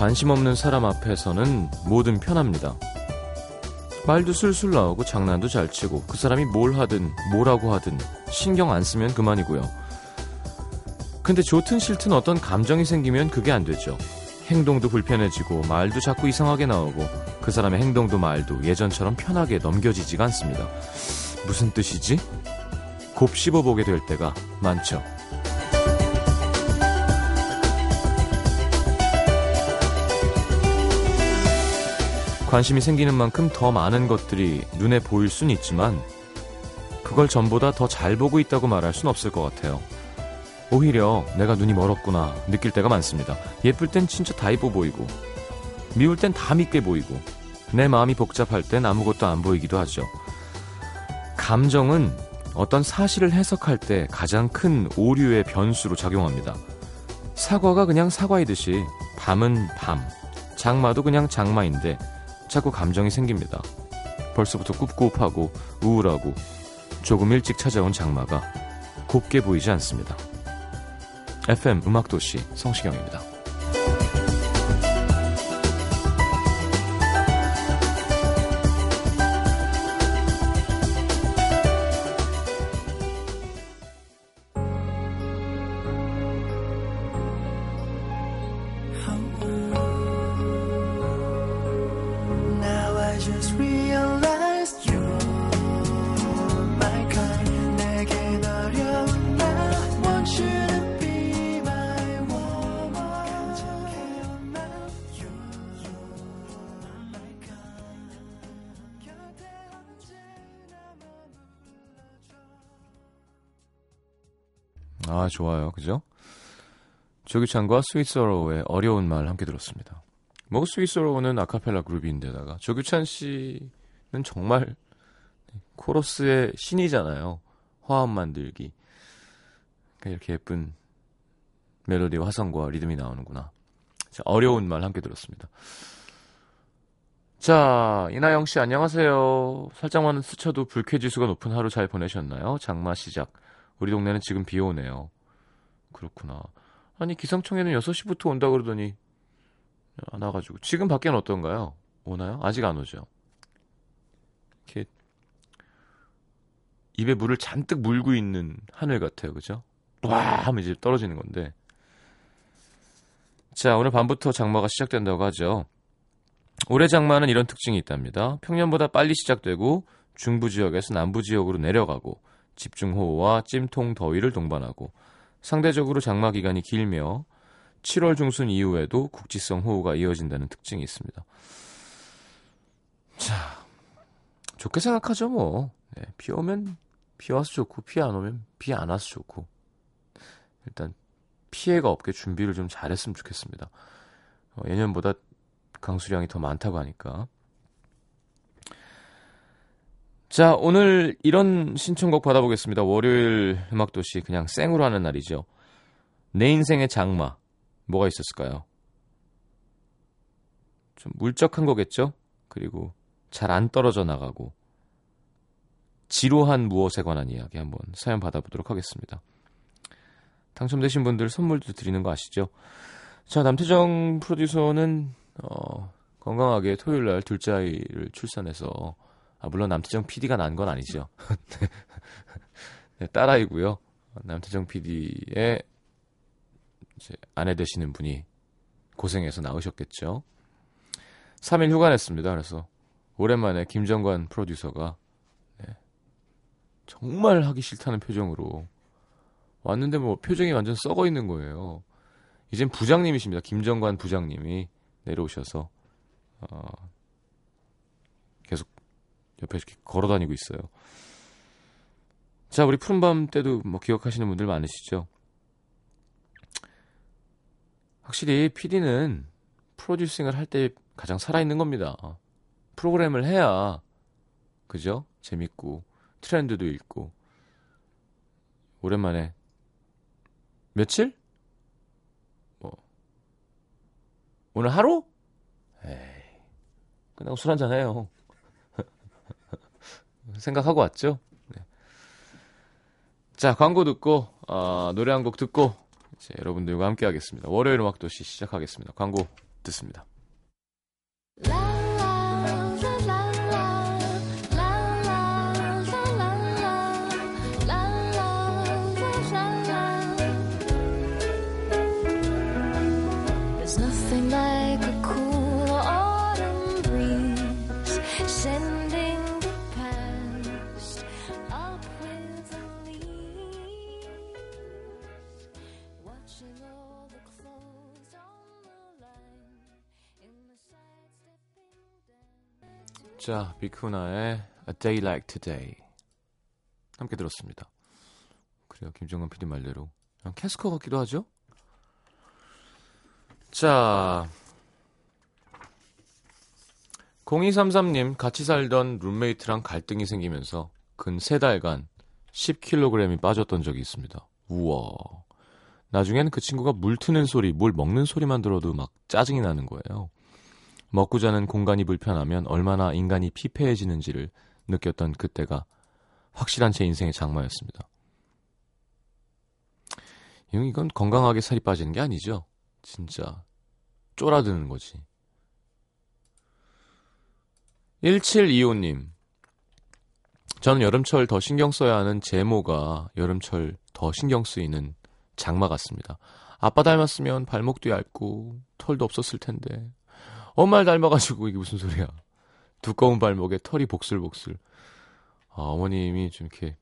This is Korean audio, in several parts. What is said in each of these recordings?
관심 없는 사람 앞에서는 뭐든 편합니다. 말도 술술 나오고 장난도 잘 치고 그 사람이 뭘 하든 뭐라고 하든 신경 안 쓰면 그만이고요. 근데 좋든 싫든 어떤 감정이 생기면 그게 안 되죠. 행동도 불편해지고 말도 자꾸 이상하게 나오고 그 사람의 행동도 말도 예전처럼 편하게 넘겨지지가 않습니다. 무슨 뜻이지? 곱씹어 보게 될 때가 많죠. 관심이 생기는 만큼 더 많은 것들이 눈에 보일 순 있지만 그걸 전보다 더 잘 보고 있다고 말할 순 없을 것 같아요. 오히려 내가 눈이 멀었구나 느낄 때가 많습니다. 예쁠 땐 진짜 다 이뻐 보이고 미울 땐 다 밉게 보이고 내 마음이 복잡할 땐 아무것도 안 보이기도 하죠. 감정은 어떤 사실을 해석할 때 가장 큰 오류의 변수로 작용합니다. 사과가 그냥 사과이듯이 밤은 밤, 장마도 그냥 장마인데 자꾸 감정이 생깁니다. 벌써부터 꿉꿉하고 우울하고 조금 일찍 찾아온 장마가 곱게 보이지 않습니다. FM 음악도시 성시경입니다. 아, 좋아요. 그죠? 조규찬과 스위스어로우의 어려운 말 함께 들었습니다. 뭐 스위스어로우는 아카펠라 그룹인데다가 조규찬 씨는 정말 코러스의 신이잖아요. 화음 만들기. 그러니까 이렇게 예쁜 멜로디와 화성과 리듬이 나오는구나. 자, 어려운 말 함께 들었습니다. 자, 이나영 씨 안녕하세요. 살짝만 스쳐도 불쾌지수가 높은 하루 잘 보내셨나요? 장마 시작. 우리 동네는 지금 비 오네요. 그렇구나. 아니 기상청에는 6시부터 온다 그러더니 안 와가지고 지금 밖에는 어떤가요? 오나요? 아직 안 오죠. 이렇게 입에 물을 잔뜩 물고 있는 하늘 같아요, 그죠? 와 하면 이제 떨어지는 건데. 자 오늘 밤부터 장마가 시작된다고 하죠. 올해 장마는 이런 특징이 있답니다. 평년보다 빨리 시작되고 중부 지역에서 남부 지역으로 내려가고 집중호우와 찜통 더위를 동반하고 상대적으로 장마 기간이 길며 7월 중순 이후에도 국지성 호우가 이어진다는 특징이 있습니다. 자, 좋게 생각하죠, 뭐. 네, 비 오면 비 와서 좋고, 비 안 오면 비 안 와서 좋고. 일단, 피해가 없게 준비를 좀 잘했으면 좋겠습니다. 어, 예년보다 강수량이 더 많다고 하니까. 자, 오늘 이런 신청곡 받아보겠습니다. 월요일 음악도시 그냥 생으로 하는 날이죠. 내 인생의 장마. 뭐가 있었을까요? 좀 물적한 거겠죠? 그리고 잘 안 떨어져 나가고 지루한 무엇에 관한 이야기 한번 사연 받아보도록 하겠습니다. 당첨되신 분들 선물도 드리는 거 아시죠? 자, 남태정 프로듀서는 어, 건강하게 토요일 날 둘째 아이를 출산해서 아, 물론 남태정 PD가 난 건 아니죠. 네. 네, 딸아이고요. 남태정 PD의 아내 되시는 분이 고생해서 나오셨겠죠. 3일 휴가 냈습니다. 그래서 오랜만에 김정관 프로듀서가 네, 정말 하기 싫다는 표정으로 왔는데 뭐 표정이 완전 썩어 있는 거예요. 이젠 부장님이십니다. 김정관 부장님이 내려오셔서 어, 옆에 이렇게 걸어 다니고 있어요. 자, 우리 푸른밤 때도 뭐 기억하시는 분들 많으시죠? 확실히 PD는 프로듀싱을 할 때 가장 살아있는 겁니다. 프로그램을 해야, 그죠? 재밌고, 트렌드도 있고. 오랜만에, 며칠? 뭐, 오늘 하루? 에이, 끝나고 술 한잔 해요. 생각하고 왔죠. 네. 자, 광고 듣고 어, 노래 한 곡 듣고 이제 여러분들과 함께 하겠습니다. 월요일 음악도시 시작하겠습니다. 광고 듣습니다. 자, 비쿠나의 A Day Like Today 함께 들었습니다. 그래요, 김정은 PD 말대로 캐스커 같기도 하죠? 자, 0233님 같이 살던 룸메이트랑 갈등이 생기면서 근세 달간 10kg이 빠졌던 적이 있습니다. 우와. 나중엔 그 친구가 물 트는 소리, 물 먹는 소리만 들어도 막 짜증이 나는 거예요. 먹고 자는 공간이 불편하면 얼마나 인간이 피폐해지는지를 느꼈던 그때가 확실한 제 인생의 장마였습니다. 이건 건강하게 살이 빠지는 게 아니죠. 진짜 쫄아드는 거지. 1725님. 저는 여름철 더 신경 써야 하는 제모가 여름철 더 신경 쓰이는 장마 같습니다. 아빠 닮았으면 발목도 얇고 털도 없었을 텐데 엄마를 닮아가지고 이게 무슨 소리야. 두꺼운 발목에 털이 복슬복슬. 아, 어머님이 좀 이렇게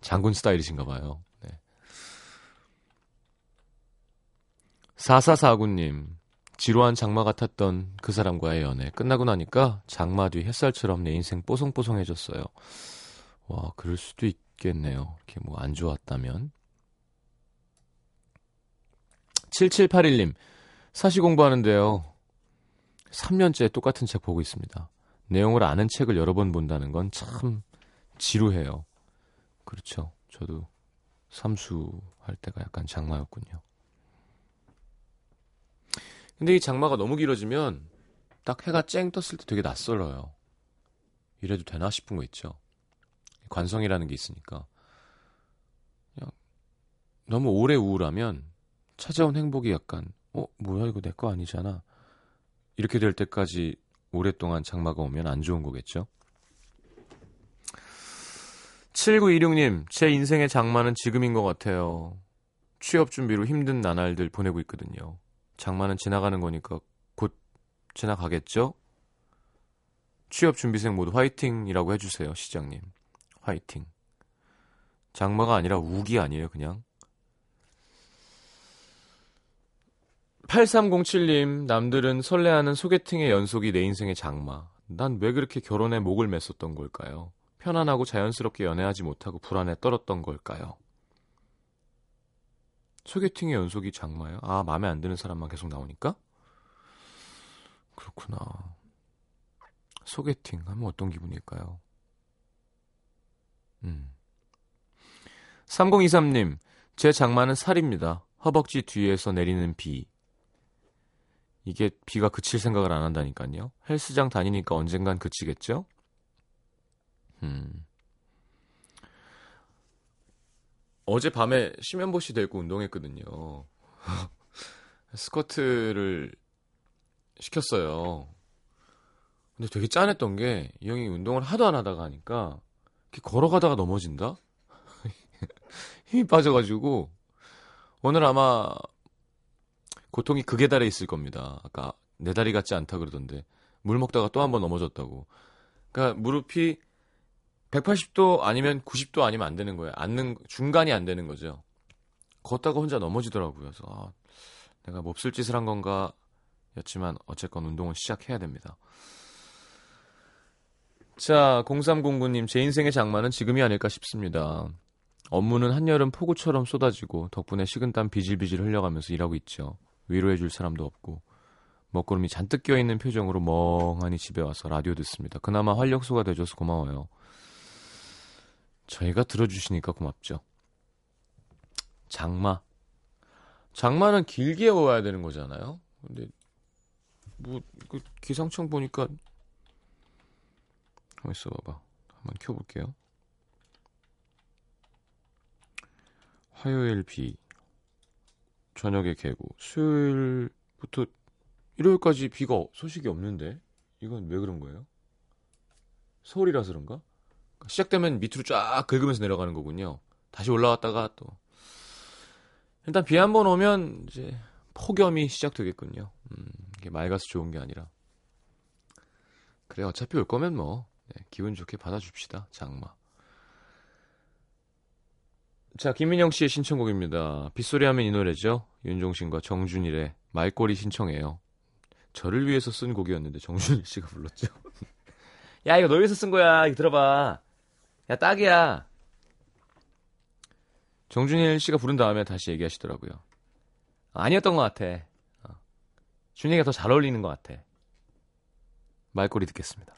장군 스타일이신가 봐요. 네. 4449님, 지루한 장마 같았던 그 사람과의 연애 끝나고 나니까 장마 뒤 햇살처럼 내 인생 뽀송뽀송해졌어요. 와, 그럴 수도 있겠네요. 이렇게 뭐 안 좋았다면. 7781님, 사시 공부하는데요. 3년째 똑같은 책 보고 있습니다. 내용을 아는 책을 여러 번 본다는 건 참 지루해요. 그렇죠. 저도 삼수 할 때가 약간 장마였군요. 근데 이 장마가 너무 길어지면 딱 해가 쨍 떴을 때 되게 낯설어요. 이래도 되나 싶은 거 있죠. 관성이라는 게 있으니까. 그냥 너무 오래 우울하면 찾아온 행복이 약간 어 뭐야 이거 내 거 아니잖아. 이렇게 될 때까지 오랫동안 장마가 오면 안 좋은 거겠죠? 7926님, 제 인생의 장마는 지금인 것 같아요. 취업 준비로 힘든 나날들 보내고 있거든요. 장마는 지나가는 거니까 곧 지나가겠죠? 취업 준비생 모두 화이팅이라고 해주세요, 시장님. 화이팅. 장마가 아니라 우기 아니에요, 그냥. 8307님, 남들은 설레하는 소개팅의 연속이 내 인생의 장마. 난 왜 그렇게 결혼에 목을 맸었던 걸까요? 편안하고 자연스럽게 연애하지 못하고 불안에 떨었던 걸까요? 소개팅의 연속이 장마요? 아, 마음에 안 드는 사람만 계속 나오니까? 그렇구나. 소개팅 하면 어떤 기분일까요? 음. 3023님, 제 장마는 살입니다. 허벅지 뒤에서 내리는 비. 이게 비가 그칠 생각을 안 한다니까요. 헬스장 다니니까 언젠간 그치겠죠? 음. 어제 밤에 심연보시 들고 운동했거든요. 스쿼트를 시켰어요. 근데 되게 짠했던 게 이 형이 운동을 하도 안 하다가 하니까 이렇게 걸어가다가 넘어진다? 힘이 빠져가지고 오늘 아마 고통이 극에 달해 있을 겁니다. 아까 내 다리 같지 않다 그러던데 물 먹다가 또 한 번 넘어졌다고. 그러니까 무릎이 180도 아니면 90도 아니면 안 되는 거예요. 앉는 중간이 안 되는 거죠. 걷다가 혼자 넘어지더라고요. 그래서 아, 내가 몹쓸 짓을 한 건가 였지만 어쨌건 운동을 시작해야 됩니다. 자, 0309님, 제 인생의 장마는 지금이 아닐까 싶습니다. 업무는 한여름 폭우처럼 쏟아지고 덕분에 식은땀 비질비질 흘려가면서 일하고 있죠. 위로해 줄 사람도 없고 먹구름이 잔뜩 껴 있는 표정으로 멍하니 집에 와서 라디오 듣습니다. 그나마 활력소가 되줘서 고마워요. 저희가 들어주시니까 고맙죠. 장마. 장마는 길게 와야 되는 거잖아요. 근데 뭐 그 기상청 보니까 한번 있어 봐봐. 한번 켜볼게요. 화요일 비, 저녁에 개고 수요일부터 일요일까지 비가 소식이 없는데 이건 왜 그런 거예요? 서울이라서 그런가? 시작되면 밑으로 쫙 긁으면서 내려가는 거군요. 다시 올라갔다가 또 일단 비 한 번 오면 이제 폭염이 시작되겠군요. 음, 이게 맑아서 좋은 게 아니라 그래 어차피 올 거면 뭐 네, 기분 좋게 받아줍시다 장마. 자 김민영 씨의 신청곡입니다. 빗소리 하면 이 노래죠. 윤종신과 정준일의 말꼬리 신청해요. 저를 위해서 쓴 곡이었는데 정준일 씨가 불렀죠. 야 이거 너 위해서 쓴 거야. 이거 들어봐. 야 딱이야. 정준일 씨가 부른 다음에 다시 얘기하시더라고요. 아니었던 것 같아. 어. 준이가 더 잘 어울리는 것 같아. 말꼬리 듣겠습니다.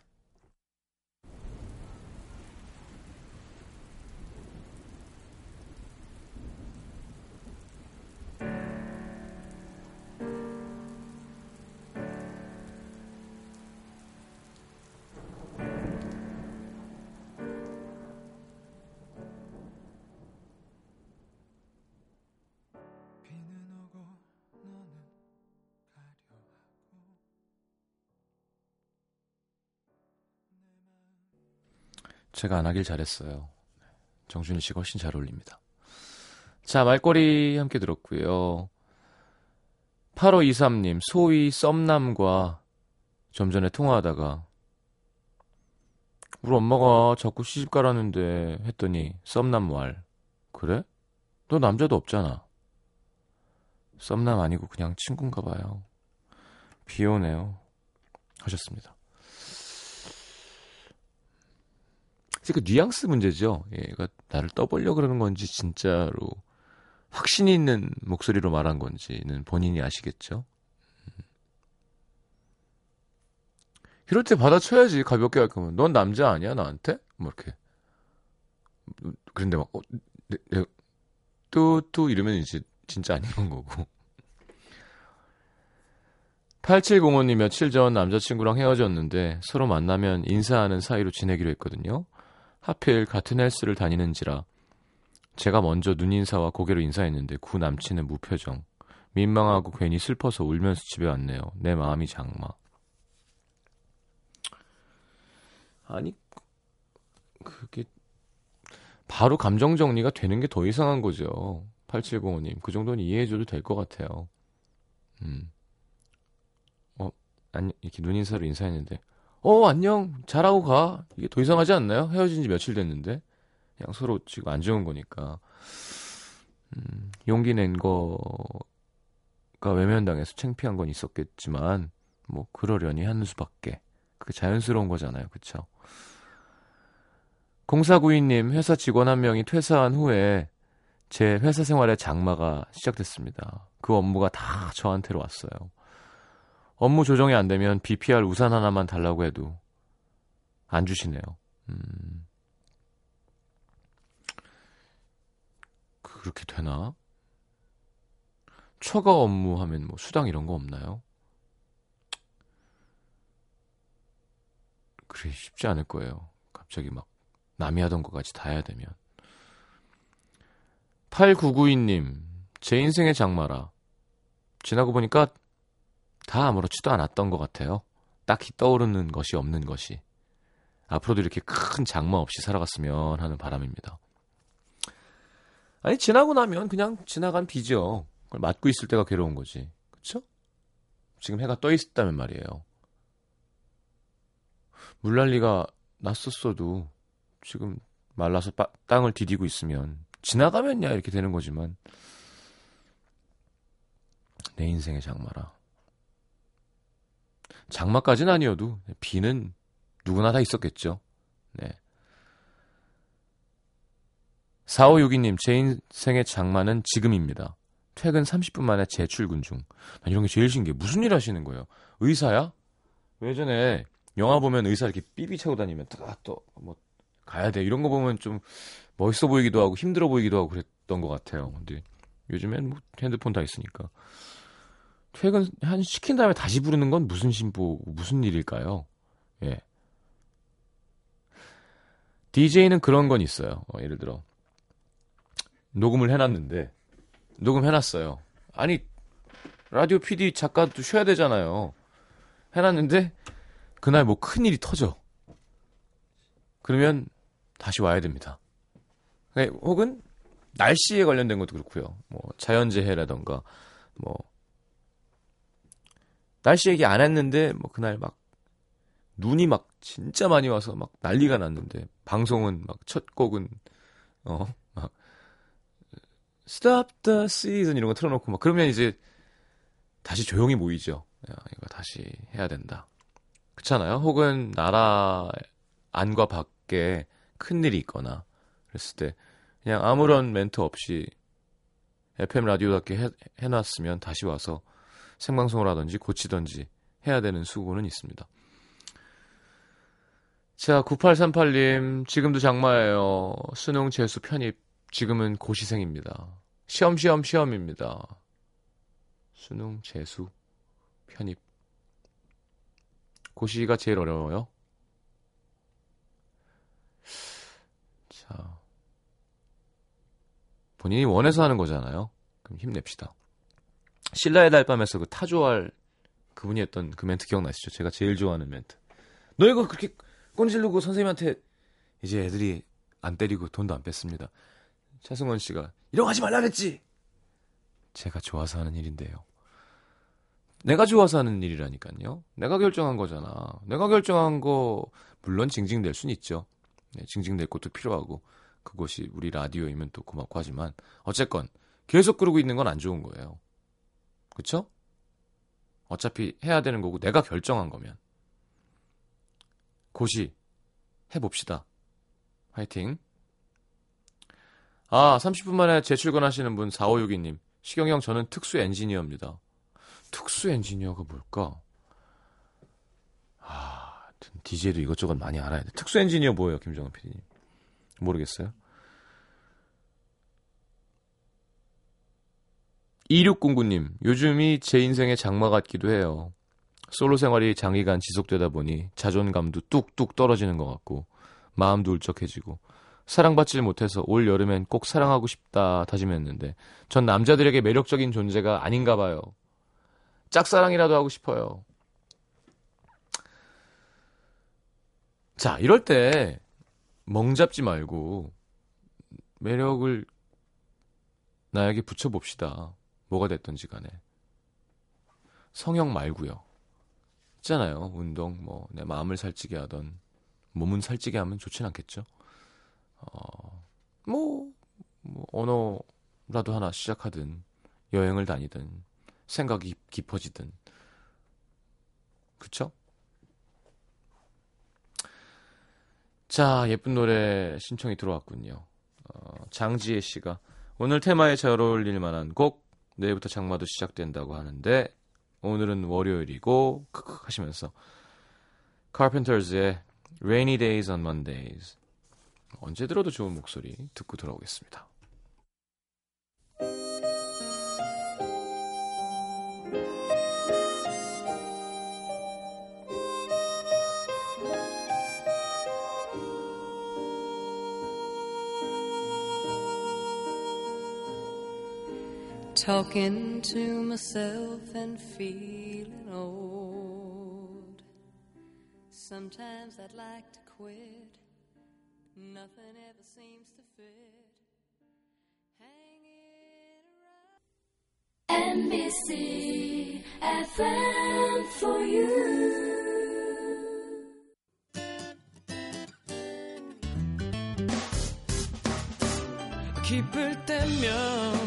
제가 안 하길 잘했어요. 정준일 씨가 훨씬 잘 어울립니다. 자, 말꼬리 함께 들었고요. 8523님, 소위 썸남과 좀 전에 통화하다가 우리 엄마가 자꾸 시집 가라는데 했더니 썸남 왈. 그래? 너 남자도 없잖아. 썸남 아니고 그냥 친구인가 봐요. 비 오네요. 하셨습니다. 그 뉘앙스 문제죠. 얘가 나를 떠보려 그러는 건지 진짜로 확신이 있는 목소리로 말한 건지는 본인이 아시겠죠. 음. 이럴 때 받아쳐야지 가볍게 할 거면 넌 남자 아니야 나한테? 뭐 이렇게 그런데 막 어, 네, 네, 또또 이러면 이제 진짜 아닌 건 거고 8705님 며칠 전 남자친구랑 헤어졌는데 서로 만나면 인사하는 사이로 지내기로 했거든요. 하필 같은 헬스를 다니는지라 제가 먼저 눈인사와 고개로 인사했는데 구 남친은 무표정. 민망하고 괜히 슬퍼서 울면서 집에 왔네요. 내 마음이 장마. 아니 그게 바로 감정 정리가 되는 게 더 이상한 거죠. 8705님. 그 정도는 이해해줘도 될 것 같아요. 음. 어, 아니, 이렇게 눈인사로 인사했는데, 어, 안녕. 잘하고 가. 이게 더 이상하지 않나요? 헤어진 지 며칠 됐는데. 그냥 서로 지금 안 좋은 거니까. 음, 용기 낸 거가 외면당해서 창피한 건 있었겠지만, 뭐, 그러려니 하는 수밖에. 그게 자연스러운 거잖아요. 그쵸? 0492님, 회사 직원 한 명이 퇴사한 후에 제 회사 생활의 장마가 시작됐습니다. 그 업무가 다 저한테로 왔어요. 업무 조정이 안 되면 BPR 우산 하나만 달라고 해도 안 주시네요. 음. 그렇게 되나? 초과 업무 하면 뭐 수당 이런 거 없나요? 그래 쉽지 않을 거예요. 갑자기 막 남이 하던 것까지 다 해야 되면. 8992님, 제 인생의 장마라. 지나고 보니까 다 아무렇지도 않았던 것 같아요. 딱히 떠오르는 것이 없는 것이. 앞으로도 이렇게 큰 장마 없이 살아갔으면 하는 바람입니다. 아니, 지나고 나면 그냥 지나간 비죠. 그걸 맞고 있을 때가 괴로운 거지. 그쵸? 지금 해가 떠 있었다면 말이에요. 물난리가 났었어도 지금 말라서 빠, 땅을 디디고 있으면 지나가면야 이렇게 되는 거지만 내 인생의 장마라. 장마까지는 아니어도 비는 누구나 다 있었겠죠. 네. 4562님, 제 인생의 장마는 지금입니다. 퇴근 30분 만에 재출근 중. 난 이런 게 제일 신기해. 무슨 일 하시는 거예요? 의사야? 예전에 영화 보면 의사 이렇게 삐삐 차고 다니면 또뭐 가야 돼. 이런 거 보면 좀 멋있어 보이기도 하고 힘들어 보이기도 하고 그랬던 것 같아요. 근데 요즘엔 뭐 핸드폰 다 있으니까. 퇴근 한 시킨 다음에 다시 부르는 건 무슨 신보 무슨 일일까요? 예. DJ는 그런 건 있어요. 어, 예를 들어 녹음을 해놨는데 녹음해놨어요. 아니 라디오 PD 작가도 쉬어야 되잖아요. 해놨는데 그날 뭐 큰 일이 터져. 그러면 다시 와야 됩니다. 네, 혹은 날씨에 관련된 것도 그렇고요. 뭐 자연재해라던가 뭐 날씨 얘기 안 했는데 뭐 그날 막 눈이 막 진짜 많이 와서 막 난리가 났는데 방송은 막 첫 곡은 어막 Stop the Season 이런 거 틀어놓고 막 그러면 이제 다시 조용히 모이죠. 야, 이거 다시 해야 된다. 그렇잖아요. 혹은 나라 안과 밖에 큰 일이 있거나 그랬을 때 그냥 아무런 멘트 없이 FM 라디오답게 해, 해놨으면 다시 와서 생방송을 하든지 고치든지 해야 되는 수고는 있습니다. 자, 9838님, 지금도 장마예요. 수능 재수 편입, 지금은 고시생입니다. 시험, 시험, 시험입니다. 수능 재수 편입. 고시가 제일 어려워요. 자, 본인이 원해서 하는 거잖아요. 그럼 힘냅시다. 신라의 달밤에서 그 타조알 그분이 했던 그 멘트 기억나시죠? 제가 제일 좋아하는 멘트. 너 이거 그렇게 꼰질르고 선생님한테 이제 애들이 안 때리고 돈도 안 뺐습니다. 차승원 씨가 이런 거 하지 말라 그랬지. 제가 좋아서 하는 일인데요. 내가 좋아서 하는 일이라니까요. 내가 결정한 거잖아. 내가 결정한 거 물론 징징댈 순 있죠. 네, 징징댈 것도 필요하고 그것이 우리 라디오이면 또 고맙고 하지만 어쨌건 계속 그러고 있는 건 안 좋은 거예요. 그쵸? 어차피 해야 되는 거고 내가 결정한 거면 고시 해봅시다. 화이팅. 아, 30분 만에 재출근하시는 분 4562님. 시경형 저는 특수 엔지니어입니다. 특수 엔지니어가 뭘까? 아, DJ도 이것저것 많이 알아야 돼. 특수 엔지니어 뭐예요, 김정은 PD님? 모르겠어요. 2609님, 요즘이 제 인생의 장마 같기도 해요. 솔로 생활이 장기간 지속되다 보니 자존감도 뚝뚝 떨어지는 것 같고, 마음도 울적해지고, 사랑받질 못해서 올 여름엔 꼭 사랑하고 싶다 다짐했는데, 전 남자들에게 매력적인 존재가 아닌가 봐요. 짝사랑이라도 하고 싶어요. 자, 이럴 때, 멍 잡지 말고, 매력을 나에게 붙여봅시다. 뭐가 됐던지 간에. 성형 말고요. 있잖아요. 운동, 뭐, 내 마음을 살찌게 하던, 몸은 살찌게 하면 좋진 않겠죠. 어, 뭐, 뭐, 언어라도 하나 시작하든, 여행을 다니든, 생각이 깊어지든. 그쵸? 자, 예쁜 노래 신청이 들어왔군요. 어, 장지혜 씨가 오늘 테마에 잘 어울릴 만한 곡 내일부터 장마도 시작된다고 하는데 오늘은 월요일이고 크크 하시면서 Carpenters의 Rainy Days on Mondays 언제 들어도 좋은 목소리 듣고 돌아오겠습니다. Talking to myself and feeling old. Sometimes I'd like to quit. Nothing ever seems to fit. Hanging around. NBC FM for you. 기쁠 때면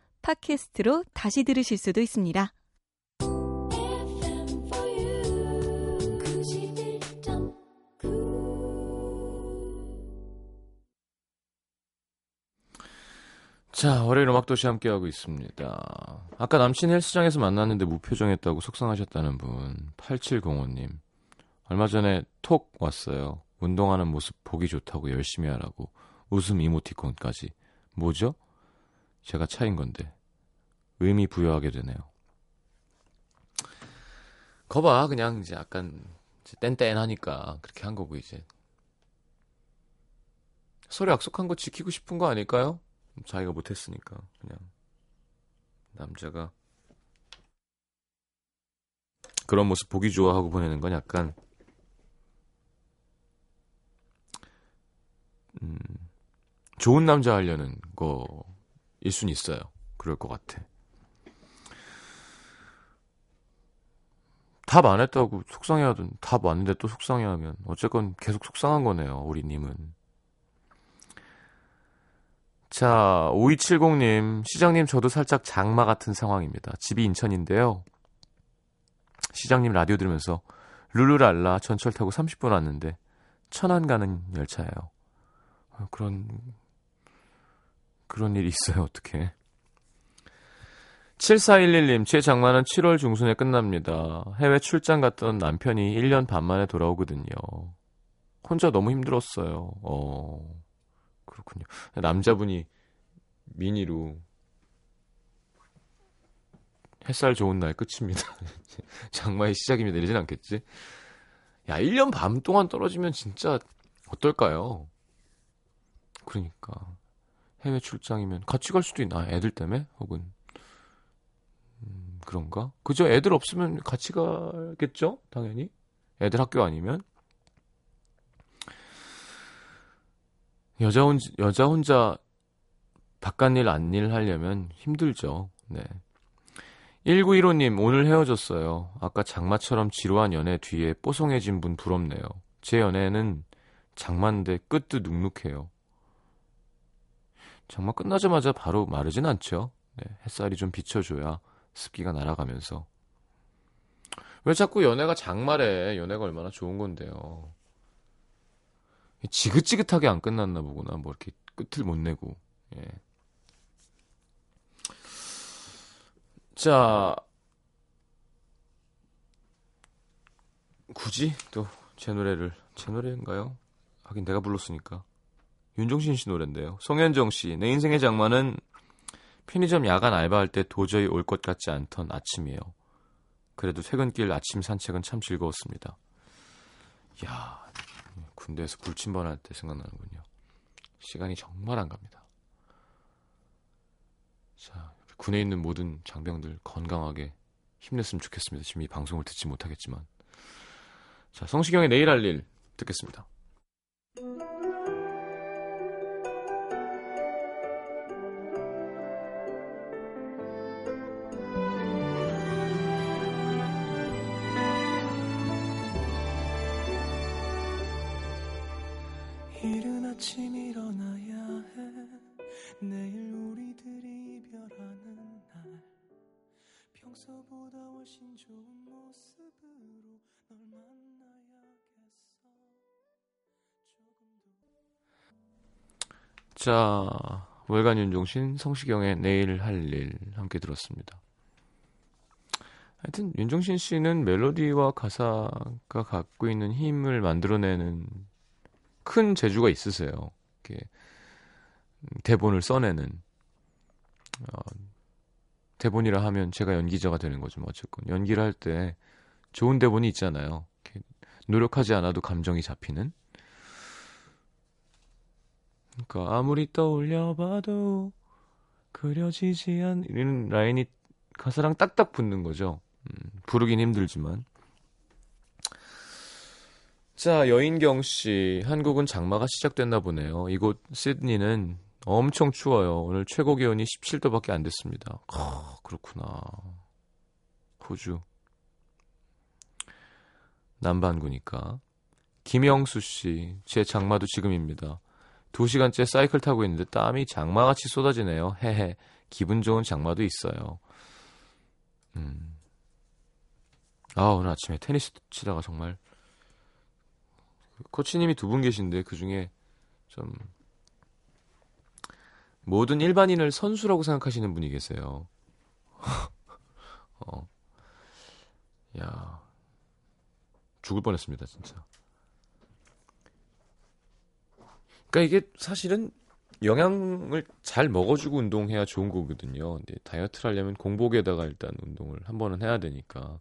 팟캐스트로 다시 들으실 수도 있습니다. 자, 월요일 음악도시 함께하고 있습니다. 아까 남친 헬스장에서 만났는데 무표정했다고 속상하셨다는 분, 8705님. 얼마 전에 톡 왔어요. 운동하는 모습 보기 좋다고 열심히 하라고. 웃음 이모티콘까지. 뭐죠? 제가 차인 건데. 의미 부여하게 되네요. 거봐, 그냥 이제 약간 이제 뗀뗀하니까 그렇게 한 거고, 이제. 서로 약속한 거 지키고 싶은 거 아닐까요? 자기가 못했으니까 그냥 남자가 그런 모습 보기 좋아하고 보내는 건 약간 음, 좋은 남자 하려는 거 일 순 있어요. 그럴 것 같아. 답 안 했다고 속상해하든 답 왔는데 또 속상해하면 어쨌건 계속 속상한 거네요. 우리 님은. 자, 5270님, 시장님 저도 살짝 장마 같은 상황입니다. 집이 인천인데요. 시장님 라디오 들으면서 룰루랄라 전철 타고 30분 왔는데 천안 가는 열차예요. 어, 그런 그런 일이 있어요. 어떻게? 7411님, 제 장마는 7월 중순에 끝납니다. 해외 출장 갔던 남편이 1년 반 만에 돌아오거든요. 혼자 너무 힘들었어요. 어. 그렇군요. 남자분이 미니로 햇살 좋은 날 끝입니다. 장마의 시작입니다. 이러진 않겠지? 야, 1년 반 동안 떨어지면 진짜 어떨까요? 그러니까. 해외 출장이면 같이 갈 수도 있나? 애들 때문에? 혹은 음, 그런가? 그죠? 애들 없으면 같이 가겠죠? 당연히. 애들 학교 아니면. 여자 혼 여자 혼자 바깥 일, 안일 하려면 힘들죠. 네. 1915님, 오늘 헤어졌어요. 아까 장마처럼 지루한 연애 뒤에 뽀송해진 분 부럽네요. 제 연애는 장마인데 끝도 눅눅해요. 장마 끝나자마자 바로 마르진 않죠. 네, 햇살이 좀 비춰줘야 습기가 날아가면서. 왜 자꾸 연애가 장마래? 연애가 얼마나 좋은 건데요. 지긋지긋하게 안 끝났나 보구나. 뭐 이렇게 끝을 못 내고. 예. 자, 굳이 또 제 노래를 제 노래인가요? 하긴 내가 불렀으니까 윤종신 씨 노래인데요. 송현정 씨, 내 인생의 장마는 편의점 야간 알바할 때 도저히 올 것 같지 않던 아침이에요. 그래도 퇴근길 아침 산책은 참 즐거웠습니다. 야, 군대에서 불침번 할 때 생각나는군요. 시간이 정말 안 갑니다. 자, 군에 있는 모든 장병들 건강하게 힘냈으면 좋겠습니다. 지금 이 방송을 듣지 못하겠지만. 자, 성시경의 내일 할 일 듣겠습니다. 이른 아침 일어나야 해. 내일 우리들이 이별하는 날. 평소보다 훨씬 좋은 모습으로 널 만나야겠어. 조금 더 자, 월간 윤종신, 성시경의 내일 할 일 함께 들었습니다. 하여튼 윤종신 씨는 멜로디와 가사가 갖고 있는 힘을 만들어내는 큰 재주가 있으세요. 이렇게 대본을 써내는 어, 대본이라 하면 제가 연기자가 되는 거죠. 뭐 어쨌건 연기를 할 때 좋은 대본이 있잖아요. 이렇게 노력하지 않아도 감정이 잡히는. 그러니까 아무리 떠올려봐도 그려지지 않 이런 라인이 가사랑 딱딱 붙는 거죠. 음, 부르긴 힘들지만. 자, 여인경 씨, 한국은 장마가 시작됐나 보네요. 이곳 시드니는 엄청 추워요. 오늘 최고 기온이 17도밖에 안 됐습니다. 아, 그렇구나. 호주. 남반구니까. 김영수 씨, 제 장마도 지금입니다. 2시간째 사이클 타고 있는데 땀이 장마같이 쏟아지네요. 헤헤. 기분 좋은 장마도 있어요. 음. 아, 오늘 아침에 테니스 치다가 정말 코치님이 두 분 계신데 그 중에 좀 모든 일반인을 선수라고 생각하시는 분이 계세요. 어. 야. 죽을 뻔했습니다, 진짜. 그러니까 이게 사실은 영양을 잘 먹어주고 운동해야 좋은 거거든요. 근데 다이어트를 하려면 공복에다가 일단 운동을 한 번은 해야 되니까.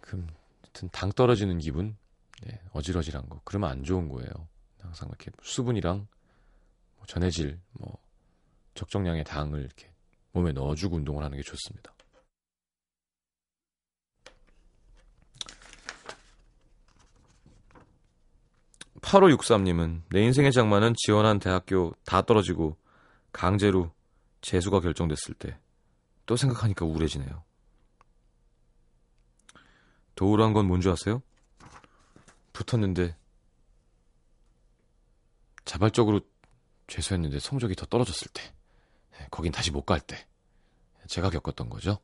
그럼 하여튼 당 떨어지는 기분, 네, 어질어질한 거. 그러면 안 좋은 거예요. 항상 이렇게 수분이랑 뭐 전해질, 뭐 적정량의 당을 이렇게 몸에 넣어주고 운동을 하는 게 좋습니다. 8563님은 내 인생의 장마는 지원한 대학교 다 떨어지고 강제로 재수가 결정됐을 때 또 생각하니까 우울해지네요. 도우란 건 뭔지 아세요? 붙었는데 자발적으로 재수했는데 성적이 더 떨어졌을 때 네, 거긴 다시 못 갈 때 제가 겪었던 거죠.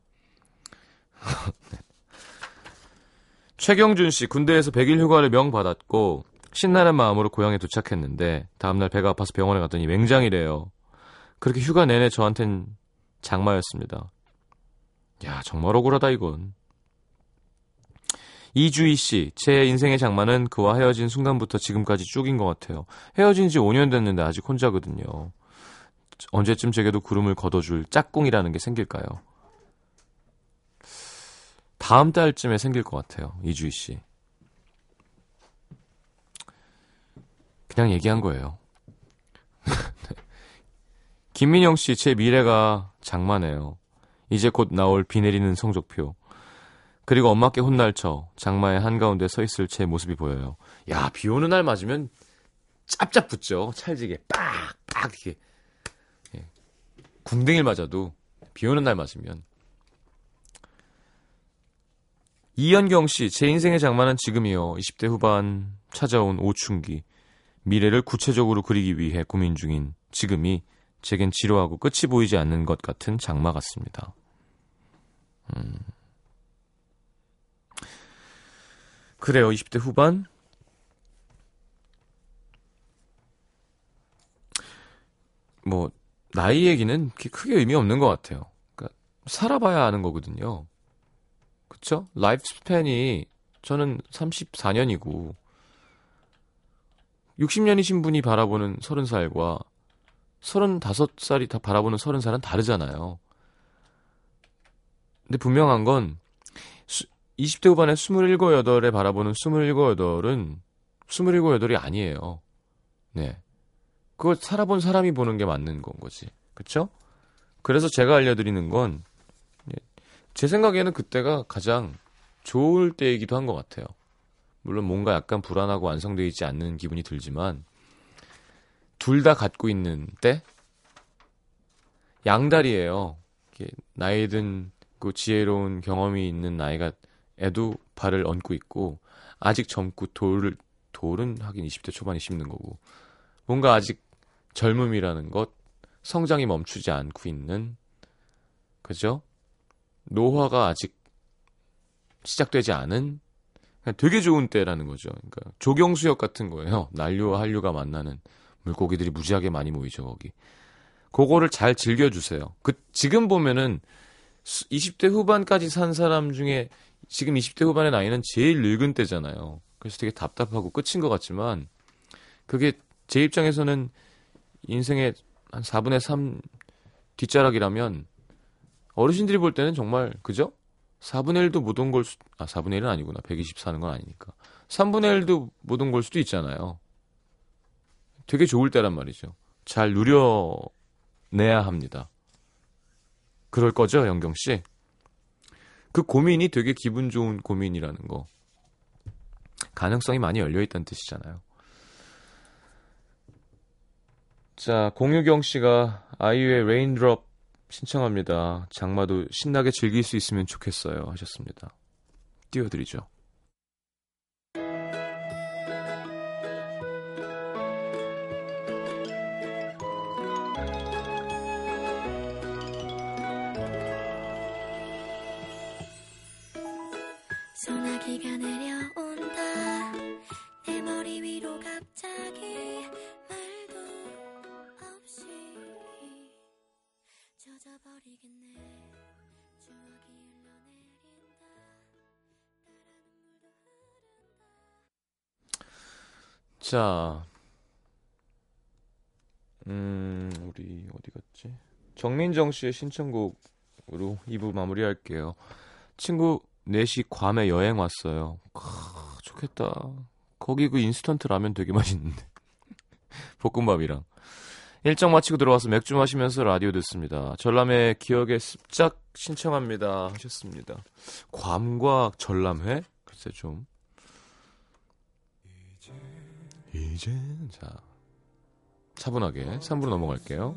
네. 최경준 씨 군대에서 100일 휴가를 명 받았고 신나는 마음으로 고향에 도착했는데 다음날 배가 아파서 병원에 갔더니 맹장이래요. 그렇게 휴가 내내 저한텐 장마였습니다. 야 정말 억울하다 이건. 이주희 씨, 제 인생의 장마는 그와 헤어진 순간부터 지금까지 쭉인 것 같아요. 헤어진 지 5년 됐는데 아직 혼자거든요. 언제쯤 제게도 구름을 걷어줄 짝꿍이라는 게 생길까요? 다음 달쯤에 생길 것 같아요. 이주희 씨. 그냥 얘기한 거예요. 김민영 씨, 제 미래가 장마네요. 이제 곧 나올 비 내리는 성적표. 그리고 엄마께 혼날 쳐 장마의 한가운데 서 있을 제 모습이 보여요. 야, 비 오는 날 맞으면 짭짭 붙죠. 찰지게 빡 빡 이렇게. 예. 궁뎅이를 맞아도 비 오는 날 맞으면. 이연경 씨, 제 인생의 장마는 지금이요. 20대 후반 찾아온 오춘기. 미래를 구체적으로 그리기 위해 고민 중인 지금이 제겐 지루하고 끝이 보이지 않는 것 같은 장마 같습니다. 음. 그래요, 20대 후반? 뭐, 나이 얘기는 크게 의미 없는 것 같아요. 그러니까 살아봐야 아는 거거든요. 그쵸? life span이 저는 34년이고, 60년이신 분이 바라보는 30살과 35살이 다 바라보는 30살은 다르잖아요. 근데 분명한 건 20대 후반에 27, 8에 바라보는 27, 8은 27, 8이 아니에요. 네. 그걸 살아본 사람이 보는 게 맞는 건 거지. 그쵸? 그래서 제가 알려드리는 건, 제 생각에는 그때가 가장 좋을 때이기도 한 것 같아요. 물론 뭔가 약간 불안하고 완성되어 있지 않는 기분이 들지만 둘 다 갖고 있는 때 양다리예요. 나이 든 그 지혜로운 경험이 있는 나이가 애도 발을 얹고 있고 아직 젊고 돌을 돌은 하긴 20대 초반에 심는 거고 뭔가 아직 젊음이라는 것 성장이 멈추지 않고 있는 그죠? 노화가 아직 시작되지 않은 되게 좋은 때라는 거죠. 그러니까 조경수역 같은 거예요. 난류와 한류가 만나는 물고기들이 무지하게 많이 모이죠 거기. 그거를 잘 즐겨주세요. 그 지금 보면은 20대 후반까지 산 사람 중에 지금 20대 후반의 나이는 제일 늙은 때잖아요. 그래서 되게 답답하고 끝인 것 같지만 그게 제 입장에서는 인생의 한 4분의 3 뒷자락이라면 어르신들이 볼 때는 정말 그죠? 4분의 1도 못 온 걸, 수, 아, 4분의 1은 아니구나. 120 사는 건 아니니까. 3분의 1도 못 온 걸 수도 있잖아요. 되게 좋을 때란 말이죠. 잘 누려내야 합니다. 그럴 거죠, 영경 씨? 그 고민이 되게 기분 좋은 고민이라는 거. 가능성이 많이 열려 있다는 뜻이잖아요. 자, 공유경 씨가 아이유의 Raindrop 신청합니다. 장마도 신나게 즐길 수 있으면 좋겠어요. 하셨습니다. 띄워드리죠. 자, 음, 우리 어디 갔지? 정민정 씨의 신청곡으로 2부 마무리할게요. 친구 넷이 괌에 여행 왔어요. 크, 좋겠다. 거기 그 인스턴트 라면 되게 맛있는데. 볶음밥이랑. 일정 마치고 들어와서 맥주 마시면서 라디오 듣습니다. 전람회 기억에 습작 신청합니다. 하셨습니다. 괌과 전람회? 글쎄 좀. 이제 자 차분하게 3부로 넘어갈게요.